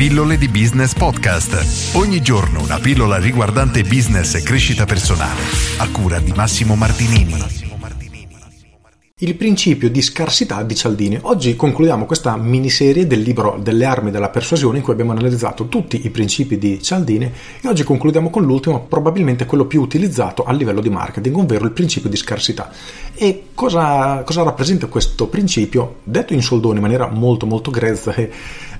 Pillole di Business Podcast. Ogni giorno una pillola riguardante business e crescita personale. A cura di Massimo Martinini. Il principio di scarsità di Cialdini. Oggi concludiamo questa miniserie del libro Delle armi della persuasione in cui abbiamo analizzato tutti i principi di Cialdini e oggi concludiamo con l'ultimo, probabilmente quello più utilizzato a livello di marketing, ovvero il principio di scarsità. E cosa, cosa rappresenta questo principio? Detto in soldoni in maniera molto molto grezza e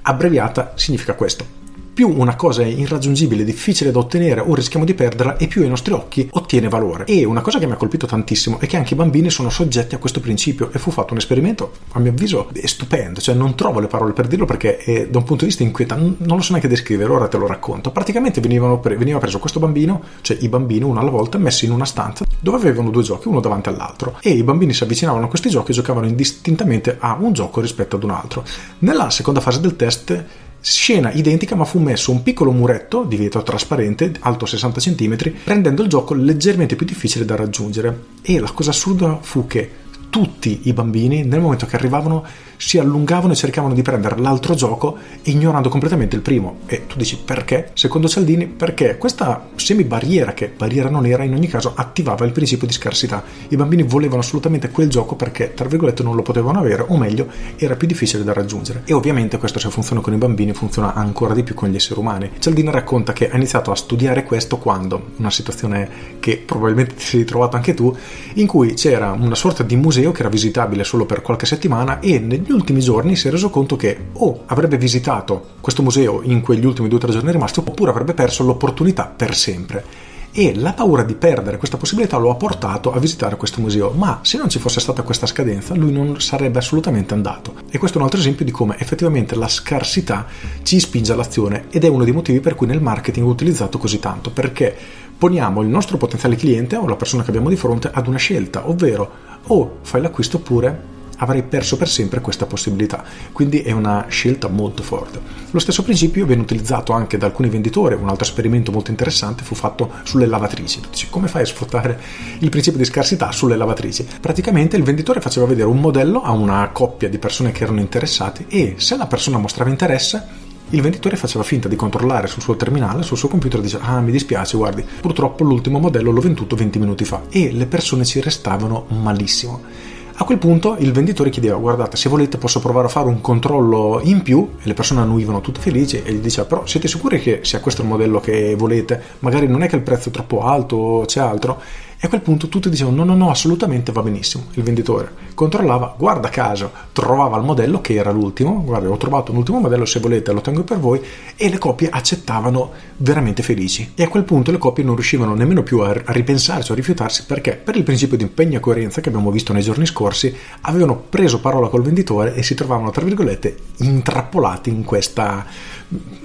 abbreviata, significa questo più una cosa è irraggiungibile, difficile da ottenere o rischiamo di perderla e più ai nostri occhi ottiene valore. E una cosa che mi ha colpito tantissimo è che anche i bambini sono soggetti a questo principio e fu fatto un esperimento, a mio avviso, stupendo, cioè non trovo le parole per dirlo perché è, da un punto di vista inquietante, non lo so neanche descrivere, ora te lo racconto. Praticamente pre- veniva preso questo bambino, cioè i bambini uno alla volta, messi in una stanza dove avevano due giochi, uno davanti all'altro e i bambini si avvicinavano a questi giochi e giocavano indistintamente a un gioco rispetto ad un altro. Nella seconda fase del test Scena identica ma fu messo un piccolo muretto di vetro trasparente alto 60 cm rendendo il gioco leggermente più difficile da raggiungere. E la cosa assurda fu che tutti i bambini nel momento che arrivavano si allungavano e cercavano di prendere l'altro gioco ignorando completamente il primo. E tu dici perché? Secondo Cialdini, perché questa semi-barriera, che barriera non era, in ogni caso attivava il principio di scarsità. I bambini volevano assolutamente quel gioco perché, tra virgolette, non lo potevano avere, o meglio, era più difficile da raggiungere. E ovviamente questo se funziona con i bambini funziona ancora di più con gli esseri umani. Cialdini racconta che ha iniziato a studiare questo quando, una situazione che probabilmente ti sei ritrovato anche tu, in cui c'era una sorta di museo che era visitabile solo per qualche settimana e negli negli ultimi giorni si è reso conto che o avrebbe visitato questo museo in quegli ultimi due o tre giorni rimasti oppure avrebbe perso l'opportunità per sempre e la paura di perdere questa possibilità lo ha portato a visitare questo museo, ma se non ci fosse stata questa scadenza lui non sarebbe assolutamente andato. E questo è un altro esempio di come effettivamente la scarsità ci spinge all'azione ed è uno dei motivi per cui nel marketing è utilizzato così tanto, perché poniamo il nostro potenziale cliente o la persona che abbiamo di fronte ad una scelta, ovvero o fai l'acquisto oppure avrei perso per sempre questa possibilità. Quindi è una scelta molto forte. Lo stesso principio viene utilizzato anche da alcuni venditori, un altro esperimento molto interessante fu fatto sulle lavatrici. Dici, come fai a sfruttare il principio di scarsità sulle lavatrici? Praticamente il venditore faceva vedere un modello a una coppia di persone che erano interessate e se la persona mostrava interesse il venditore faceva finta di controllare sul suo terminale, sul suo computer e diceva ah mi dispiace guardi purtroppo l'ultimo modello l'ho venduto 20 minuti fa e le persone ci restavano malissimo a quel punto il venditore chiedeva guardate se volete posso provare a fare un controllo in più e le persone annuivano tutte felici e gli diceva però siete sicuri che sia questo il modello che volete? Magari non è che il prezzo è troppo alto o c'è altro? E a quel punto tutti dicevano no, no, no, assolutamente va benissimo. Il venditore controllava, guarda caso, trovava il modello che era l'ultimo, guarda, ho trovato un ultimo modello, se volete lo tengo per voi, e le coppie accettavano veramente felici. E a quel punto le coppie non riuscivano nemmeno più a, ripensarsi o a rifiutarsi perché per il principio di impegno e coerenza che abbiamo visto nei giorni scorsi, avevano preso parola col venditore e si trovavano, tra virgolette, intrappolati in questa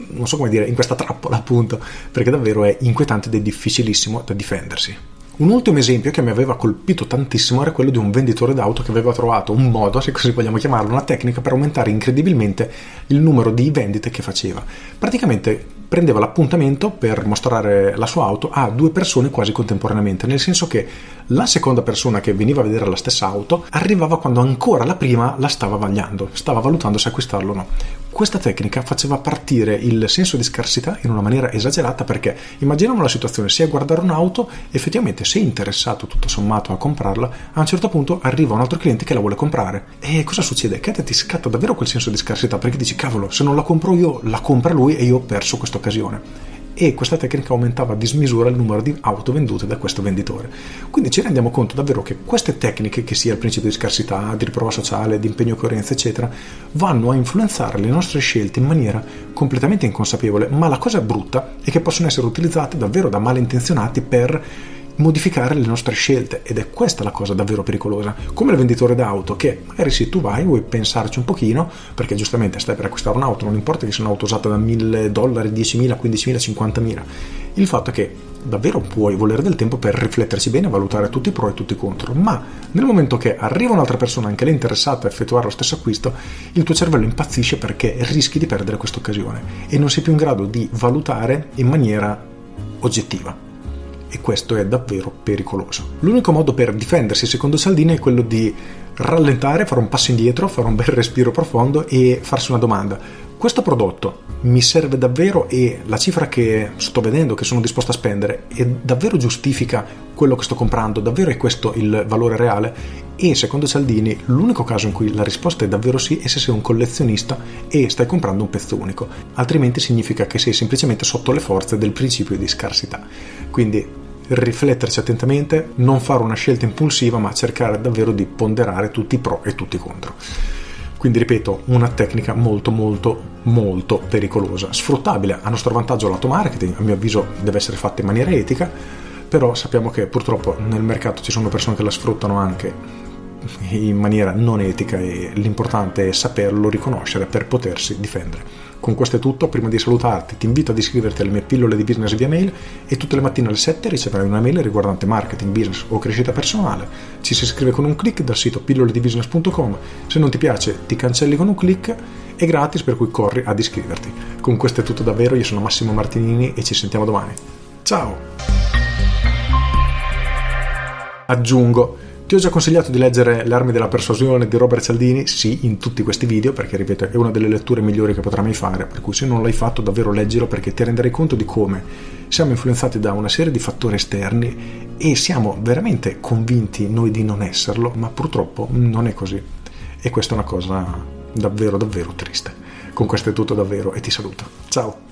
non so come dire, in questa trappola appunto, perché davvero è inquietante ed è difficilissimo da difendersi. Un ultimo esempio che mi aveva colpito tantissimo era quello di un venditore d'auto che aveva trovato un modo, se così vogliamo chiamarlo, una tecnica per aumentare incredibilmente il numero di vendite che faceva. Praticamente prendeva l'appuntamento per mostrare la sua auto a due persone quasi contemporaneamente, nel senso che la seconda persona che veniva a vedere la stessa auto arrivava quando ancora la prima la stava vagliando, stava valutando se acquistarlo o no. Questa tecnica faceva partire il senso di scarsità in una maniera esagerata perché immaginiamo la situazione, sei a guardare un'auto, effettivamente sei interessato tutto sommato a comprarla, a un certo punto arriva un altro cliente che la vuole comprare. E cosa succede? Che ti scatta davvero quel senso di scarsità perché dici cavolo, se non la compro io, la compra lui e io ho perso questa occasione e questa tecnica aumentava a dismisura il numero di auto vendute da questo venditore. Quindi ci rendiamo conto davvero che queste tecniche, che sia il principio di scarsità, di riprova sociale, di impegno e coerenza, eccetera, vanno a influenzare le nostre scelte in maniera completamente inconsapevole, ma la cosa brutta è che possono essere utilizzate davvero da malintenzionati per modificare le nostre scelte ed è questa la cosa davvero pericolosa. Come il venditore d'auto che magari se tu vai vuoi pensarci un pochino perché giustamente stai per acquistare un'auto non importa che sia un'auto usata da 1000 dollari 10.000 15.000 50.000 il fatto è che davvero puoi volere del tempo per rifletterci bene, valutare tutti i pro e tutti i contro, ma nel momento che arriva un'altra persona, anche lei interessata a effettuare lo stesso acquisto, il tuo cervello impazzisce perché rischi di perdere questa occasione e non sei più in grado di valutare in maniera oggettiva e questo è davvero pericoloso. L'unico modo per difendersi, secondo Saldini, è quello di rallentare, fare un passo indietro, fare un bel respiro profondo e farsi una domanda questo prodotto mi serve davvero e la cifra che sto vedendo, che sono disposto a spendere, è davvero giustifica quello che sto comprando, davvero è questo il valore reale? E secondo Cialdini l'unico caso in cui la risposta è davvero sì è se sei un collezionista e stai comprando un pezzo unico, altrimenti significa che sei semplicemente sotto le forze del principio di scarsità. Quindi rifletterci attentamente, non fare una scelta impulsiva, ma cercare davvero di ponderare tutti i pro e tutti i contro. Quindi ripeto, una tecnica molto molto molto pericolosa, sfruttabile a nostro vantaggio lato marketing, a mio avviso deve essere fatta in maniera etica, però sappiamo che purtroppo nel mercato ci sono persone che la sfruttano anche in maniera non etica e l'importante è saperlo riconoscere per potersi difendere. Con questo è tutto, prima di salutarti ti invito ad iscriverti alle mie pillole di business via mail e tutte le mattine alle 7 riceverai una mail riguardante marketing, business o crescita personale. Ci si iscrive con un clic dal sito pilloledibusiness.com, se non ti piace ti cancelli con un clic, è gratis per cui corri ad iscriverti. Con questo è tutto davvero, io sono Massimo Martinini e ci sentiamo domani. Ciao! Aggiungo ti ho già consigliato di leggere Le armi della persuasione di Robert Cialdini, sì, in tutti questi video, perché ripeto, è una delle letture migliori che potrai mai fare, per cui se non l'hai fatto davvero leggilo perché ti renderai conto di come siamo influenzati da una serie di fattori esterni e siamo veramente convinti noi di non esserlo, ma purtroppo non è così. E questa è una cosa davvero davvero triste. Con questo è tutto davvero e ti saluto. Ciao!